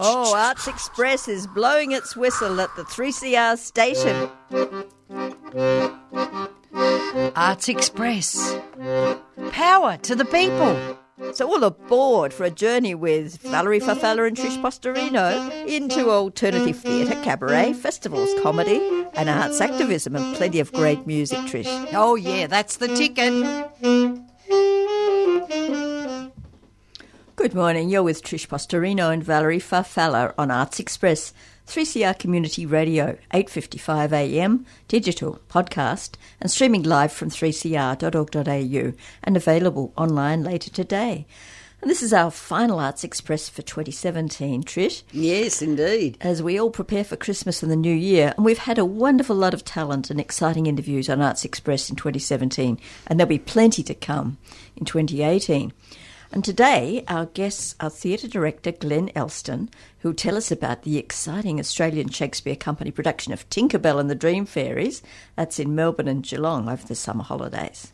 Oh, Arts Express is blowing its whistle at the 3CR station. Arts Express. Power to the people. So all aboard for a journey with Valerie Farfalla and Trish Postorino into alternative theatre, cabaret, festivals, comedy, and arts activism, and plenty of great music, Trish. Oh, yeah, that's the ticket. Good morning. You're with Trish Postorino and Valerie Farfalla on Arts Express, 3CR Community Radio, 8:55 a.m. digital podcast and streaming live from 3cr.org.au and available online later today. And this is our final Arts Express for 2017, Trish. Yes, indeed. As we all prepare for Christmas and the new year, and we've had a wonderful lot of talent and exciting interviews on Arts Express in 2017, and there'll be plenty to come in 2018. And today, our guests are theatre director Glenn Elston, who'll tell us about the exciting Australian Shakespeare Company production of Tinkerbell and the Dream Fairies. That's in Melbourne and Geelong over the summer holidays.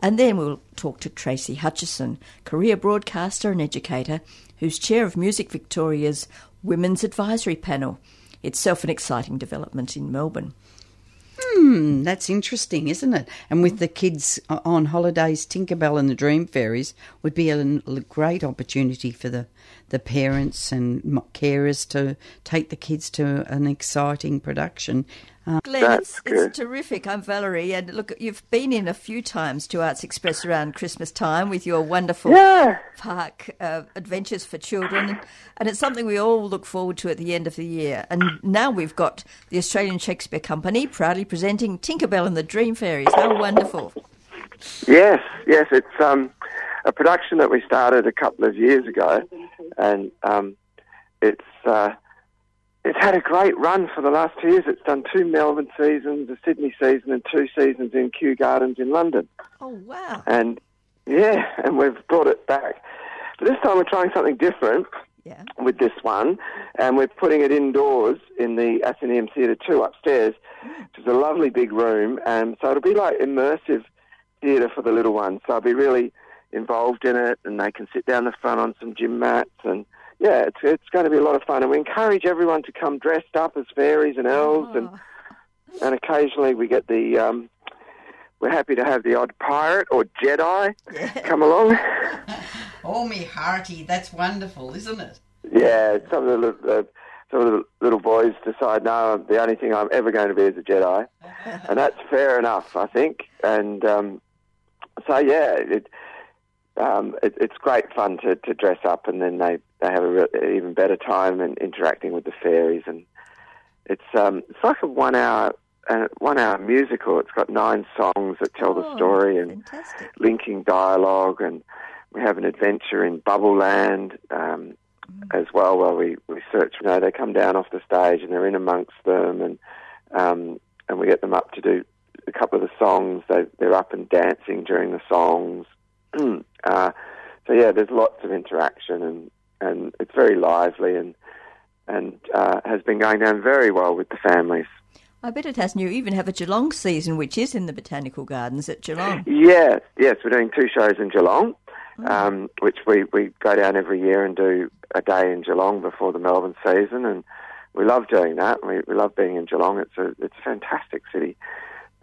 And then we'll talk to Tracee Hutchison, career broadcaster and educator, who's chair of Music Victoria's Women's Advisory Panel. Itself an exciting development in Melbourne. Hmm, that's interesting, isn't it? And with the kids on holidays, Tinkerbell and the Dream Fairies would be a great opportunity for the, the parents and carers to take the kids to an exciting production. Um, Glenn, it's, it's, terrific. I'm Valerie, and look, you've been in a few times to Arts Express around Christmas time with your wonderful yeah. park uh, adventures for children, and it's something we all look forward to at the end of the year. And now we've got the Australian Shakespeare Company proudly presenting Tinkerbell and the Dream Fairies. How wonderful! Yes, yes, it's um, a production that we started a couple of years ago, and um, it's. Uh, it's had a great run for the last two years. It's done two Melbourne seasons, a Sydney season, and two seasons in Kew Gardens in London. Oh wow! And yeah, and we've brought it back. But this time we're trying something different. Yeah. With this one, and we're putting it indoors in the Athenaeum Theatre Two upstairs, mm. which is a lovely big room, and so it'll be like immersive theatre for the little ones. So I'll be really involved in it, and they can sit down the front on some gym mats and yeah, it's it's going to be a lot of fun, and we encourage everyone to come dressed up as fairies and elves, oh. and and occasionally we get the. Um, we're happy to have the odd pirate or Jedi come along. oh, me hearty, that's wonderful, isn't it? Yeah, some of the uh, some of the little boys decide, no, the only thing I'm ever going to be is a Jedi, and that's fair enough, I think. And um, so, yeah, it, um, it, it's great fun to, to dress up, and then they, they have a re- even better time and interacting with the fairies. And it's um, it's like a one hour uh, one hour musical. It's got nine songs that tell oh, the story and fantastic. linking dialogue, and we have an adventure in Bubble Land um, mm. as well. Where we we search, you know, they come down off the stage and they're in amongst them, and um, and we get them up to do a couple of the songs. They they're up and dancing during the songs. uh, so yeah, there's lots of interaction and, and it's very lively and and uh, has been going down very well with the families. I bet it has. And you even have a Geelong season, which is in the Botanical Gardens at Geelong. Yes, yes, we're doing two shows in Geelong, oh. um, which we, we go down every year and do a day in Geelong before the Melbourne season, and we love doing that. We, we love being in Geelong. It's a it's a fantastic city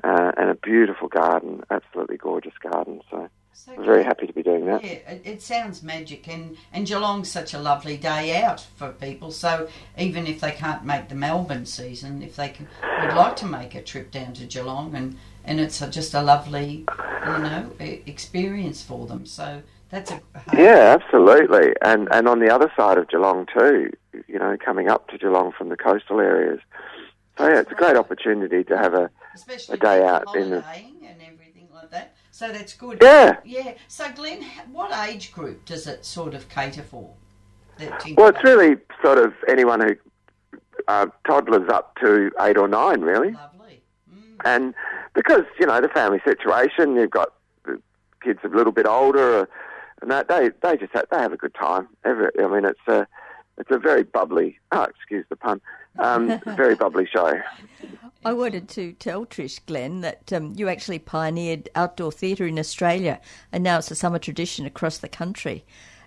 uh, and a beautiful garden, absolutely gorgeous garden. So so I'm very happy to be doing that. Yeah, it, it, sounds magic, and, and Geelong's such a lovely day out for people. So even if they can't make the Melbourne season, if they can, would like to make a trip down to Geelong, and, and it's a, just a lovely, you know, experience for them. So that's a yeah, absolutely. And and on the other side of Geelong too, you know, coming up to Geelong from the coastal areas. So yeah, it's a great opportunity to have a Especially a day out in the and everything like that. So that's good. Yeah. Yeah. So, Glenn, what age group does it sort of cater for? Well, it's really sort of anyone who uh, toddlers up to eight or nine, really. Lovely. Mm. And because you know the family situation, you've got kids a little bit older, uh, and that they they just have, they have a good time. Every, I mean, it's a it's a very bubbly. Oh, excuse the pun. Um, very bubbly show. I wanted to tell Trish Glenn that um, you actually pioneered outdoor theatre in Australia, and now it's a summer tradition across the country.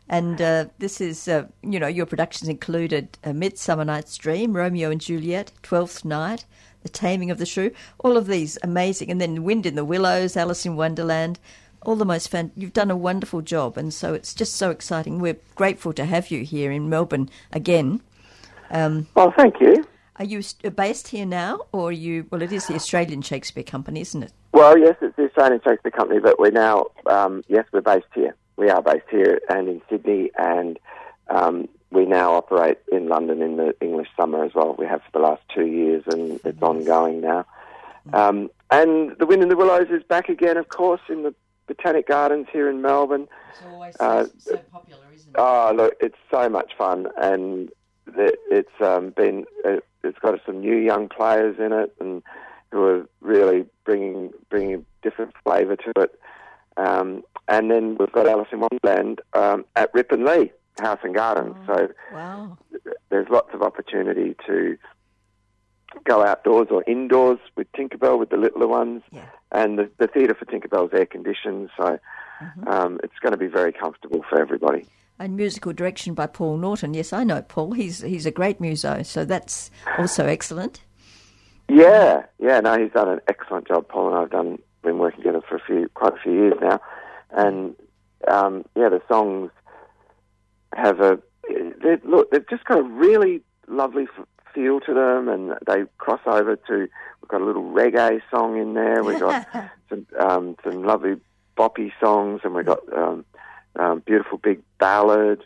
And uh, this is, uh, you know, your productions included A Midsummer Night's Dream, Romeo and Juliet, Twelfth Night, The Taming of the Shrew, all of these amazing, and then Wind in the Willows, Alice in Wonderland, all the most fan. You've done a wonderful job, and so it's just so exciting. We're grateful to have you here in Melbourne again. Um, well, thank you. Are you uh, based here now, or you? Well, it is the Australian Shakespeare Company, isn't it? Well, yes, it's the Australian Shakespeare Company, but we're now, um, yes, we're based here. We are based here and in Sydney, and um, we now operate in London in the English summer as well. We have for the last two years, and it's ongoing now. Um, and the Wind in the Willows is back again, of course, in the Botanic Gardens here in Melbourne. It's always uh, so popular, isn't it? Oh, look, it's so much fun, and it's um, been uh, it's got some new young players in it, and who are really bringing bringing a different flavour to it. Um, and then we've got Alice in Wonderland um, at Lee House and Gardens. Oh, so wow. there's lots of opportunity to go outdoors or indoors with Tinkerbell with the littler ones. Yeah. And the, the theatre for Tinkerbell is air conditioned, so mm-hmm. um, it's going to be very comfortable for everybody. And musical direction by Paul Norton. Yes, I know Paul. He's he's a great muso, so that's also excellent. Yeah, yeah. No, he's done an excellent job. Paul and I have done been working together for a few quite a few years now, and um, yeah, the songs have a they look. They've just got a really lovely feel to them, and they cross over to. We've got a little reggae song in there. We've got some um, some lovely boppy songs, and we've got um, um, beautiful big ballad.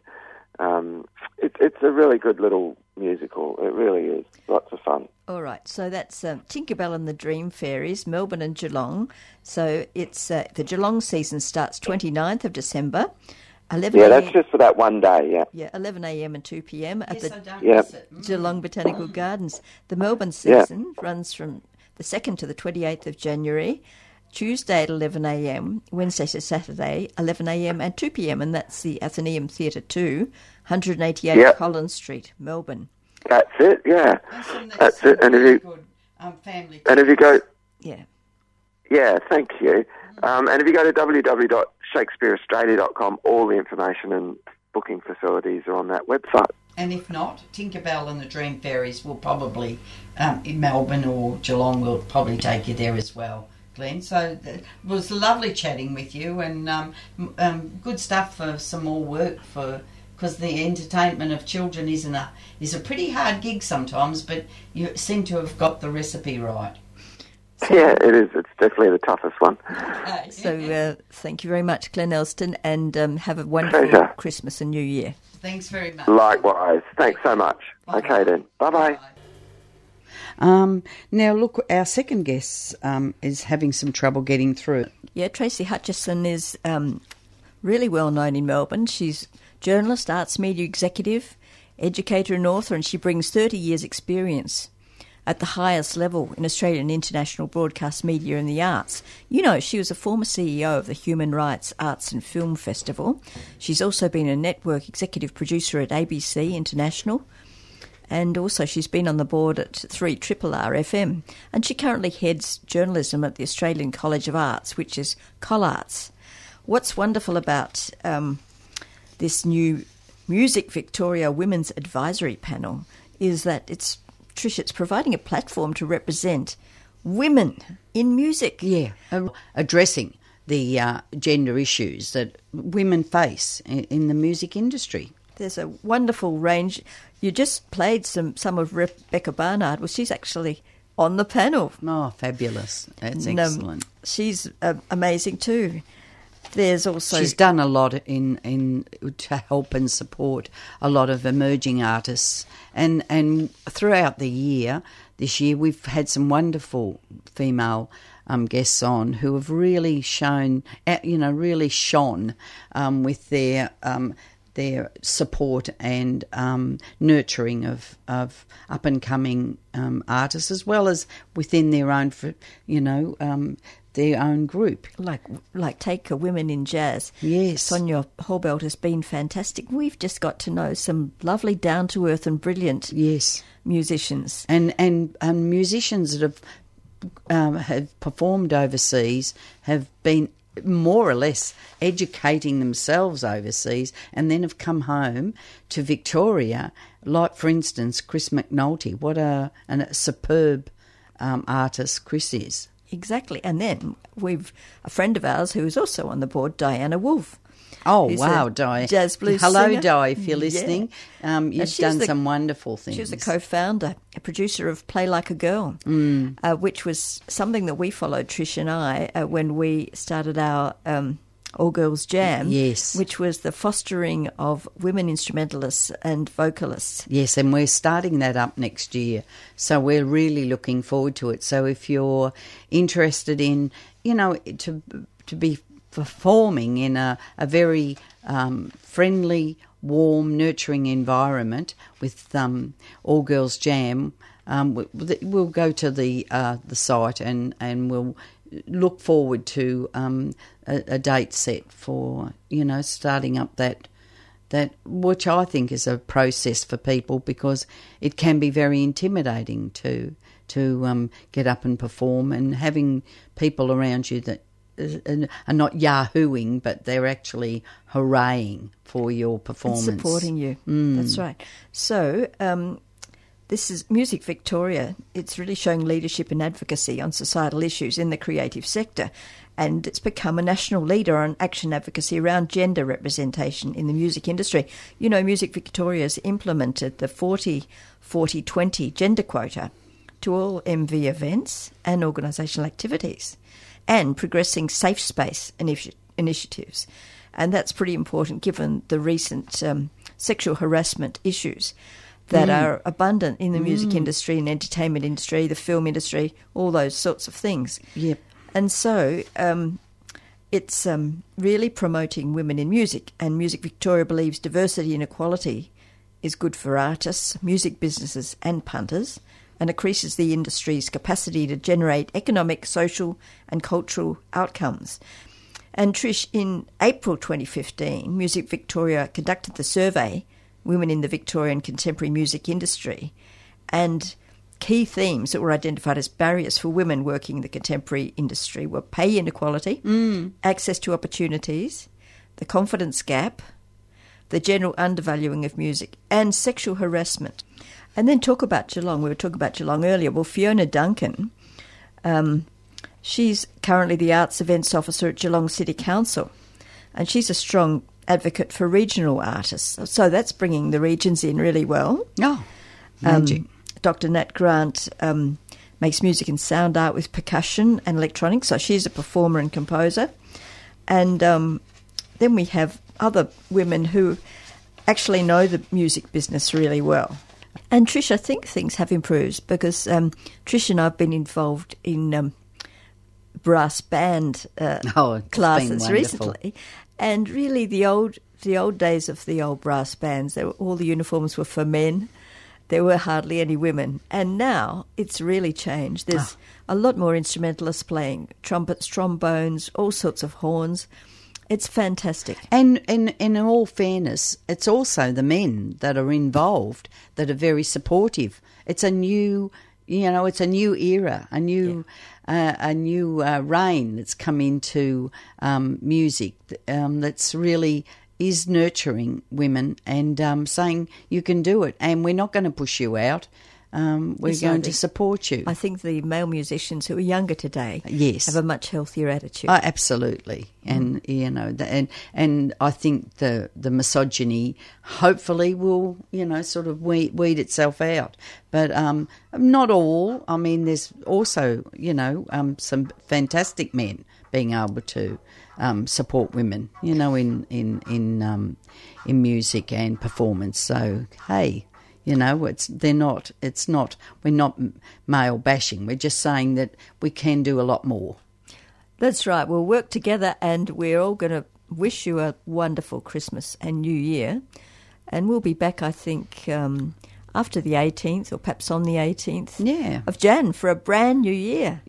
Um, it, it's a really good little musical. It really is. Lots of fun. All right, so that's um, Tinkerbell and the Dream Fairies, Melbourne and Geelong. So it's uh, the Geelong season starts 29th of December. 11 yeah, that's just for that one day, yeah. Yeah, 11 a.m. and 2 p.m. at yes, the yep. Mm. Geelong Botanical Gardens. The Melbourne season yeah. runs from the 2nd to the 28th of January. Tuesday at 11 a.m., Wednesday to Saturday, 11 a.m. and 2 p.m., and that's the Athenaeum Theatre 2, 188 yep. Collins Street, Melbourne. That's it, yeah. That's it. And if you, good, um, family and if you go, yeah, yeah, thank you. Um, and if you go to www.shakespeareaustralia.com, all the information and booking facilities are on that website. And if not, Tinkerbell and the Dream Fairies will probably, um, in Melbourne or Geelong, will probably take you there as well. Glenn. So it was lovely chatting with you, and um, um, good stuff for some more work for because the entertainment of children isn't a is a pretty hard gig sometimes, but you seem to have got the recipe right. Yeah, it is. It's definitely the toughest one. Okay. So uh, thank you very much, Glenn Elston, and um, have a wonderful Pleasure. Christmas and New Year. Thanks very much. Likewise. Thanks so much. Bye. Okay then. Bye bye. Um, now, look, our second guest um, is having some trouble getting through. Yeah, Tracee Hutchison is um, really well known in Melbourne. She's journalist, arts media executive, educator, and author, and she brings 30 years' experience at the highest level in Australian international broadcast media and the arts. You know, she was a former CEO of the Human Rights Arts and Film Festival. She's also been a network executive producer at ABC International and also she's been on the board at 3 Triple R FM, and she currently heads journalism at the Australian College of Arts, which is Collarts. What's wonderful about um, this new Music Victoria Women's Advisory Panel is that it's Trish, it's providing a platform to represent women in music. Yeah, addressing the uh, gender issues that women face in, in the music industry. There's a wonderful range. You just played some, some of Rebecca Barnard. Well, she's actually on the panel. Oh, fabulous. That's and, um, excellent. Um, she's uh, amazing too. There's also she's done a lot in in to help and support a lot of emerging artists, and and throughout the year this year we've had some wonderful female um, guests on who have really shown, you know, really shone um, with their um, their support and um, nurturing of, of up and coming um, artists, as well as within their own, you know, um, their own group. Like like take a women in jazz. Yes. Sonja Horbelt has been fantastic. We've just got to know some lovely down to earth and brilliant yes musicians. And and um, musicians that have um, have performed overseas have been more or less educating themselves overseas and then have come home to Victoria, like, for instance, Chris McNulty. What a, a superb um, artist Chris is. Exactly. And then we've a friend of ours who is also on the board, Diana Wolf. Oh wow, Di! Jazz blues. Hello, singer. Di. If you're listening, yeah. um, you've done the, some wonderful things. She was a co-founder, a producer of Play Like a Girl, mm. uh, which was something that we followed, Trish and I, uh, when we started our um, All Girls Jam. Yes, which was the fostering of women instrumentalists and vocalists. Yes, and we're starting that up next year, so we're really looking forward to it. So if you're interested in, you know, to to be performing in a, a very um, friendly, warm, nurturing environment with um, All Girls Jam, um, we'll go to the uh, the site and, and we'll look forward to um, a, a, date set for you know starting up that that which I think is a process for people because it can be very intimidating to to um, get up and perform and having people around you that are not yahooing, but they're actually hurraying for your performance, and supporting you. Mm. That's right. So. Um, this is Music Victoria. It's really showing leadership and advocacy on societal issues in the creative sector, and it's become a national leader on action advocacy around gender representation in the music industry. You know, Music Victoria has implemented the 40 40 20 gender quota to all MV events and organisational activities and progressing safe space initi- initiatives. And that's pretty important given the recent um, sexual harassment issues that mm. are abundant in the music mm. industry and entertainment industry, the film industry, all those sorts of things. Yep. And so um, it's um, really promoting women in music, and Music Victoria believes diversity and equality is good for artists, music businesses, and punters and increases the industry's capacity to generate economic, social, and cultural outcomes. And Trish, in April 2015, Music Victoria conducted the survey, Women in the Victorian Contemporary Music Industry, and key themes that were identified as barriers for women working in the contemporary industry were pay inequality, mm. access to opportunities, the confidence gap, the general undervaluing of music, and sexual harassment. And then talk about Geelong. We were talking about Geelong earlier. Well, Fiona Duncan, um, she's currently the Arts Events Officer at Geelong City Council, and she's a strong advocate for regional artists. So that's bringing the regions in really well. Oh, magic. Um, Dr. Nat Grant um, makes music and sound art with percussion and electronics, so she's a performer and composer. And um, then we have other women who actually know the music business really well. And Trish, I think things have improved because um, Trish and I have been involved in um, brass band uh, oh, classes recently, and really the old the old days of the old brass bands, were, all the uniforms were for men. There were hardly any women, and now it's really changed. There's oh. a lot more instrumentalists playing trumpets, trombones, all sorts of horns. It's fantastic. And, and, and in all fairness, it's also the men that are involved that are very supportive. It's a new, you know, it's a new era, a new, yeah. uh, a new uh, reign that's come into um, music um, that's really is nurturing women and um, saying you can do it, and we're not going to push you out um, we're yes, going to support you. I think the male musicians who are younger today, yes, have a much healthier attitude. Oh, absolutely, mm. and you know, the, and and I think the the misogyny hopefully will you know sort of weed, weed itself out, but um, not all. I mean, there's also you know um, some fantastic men being able to um, support women, you know, in in in um, in music and performance. So hey, you know, it's they're not. It's not. We're not male bashing. We're just saying that we can do a lot more. That's right. We'll work together, and we're all going to wish you a wonderful Christmas and New Year. And we'll be back, I think, um, after the 18th or perhaps on the 18th Yeah. of Jan for a brand new year.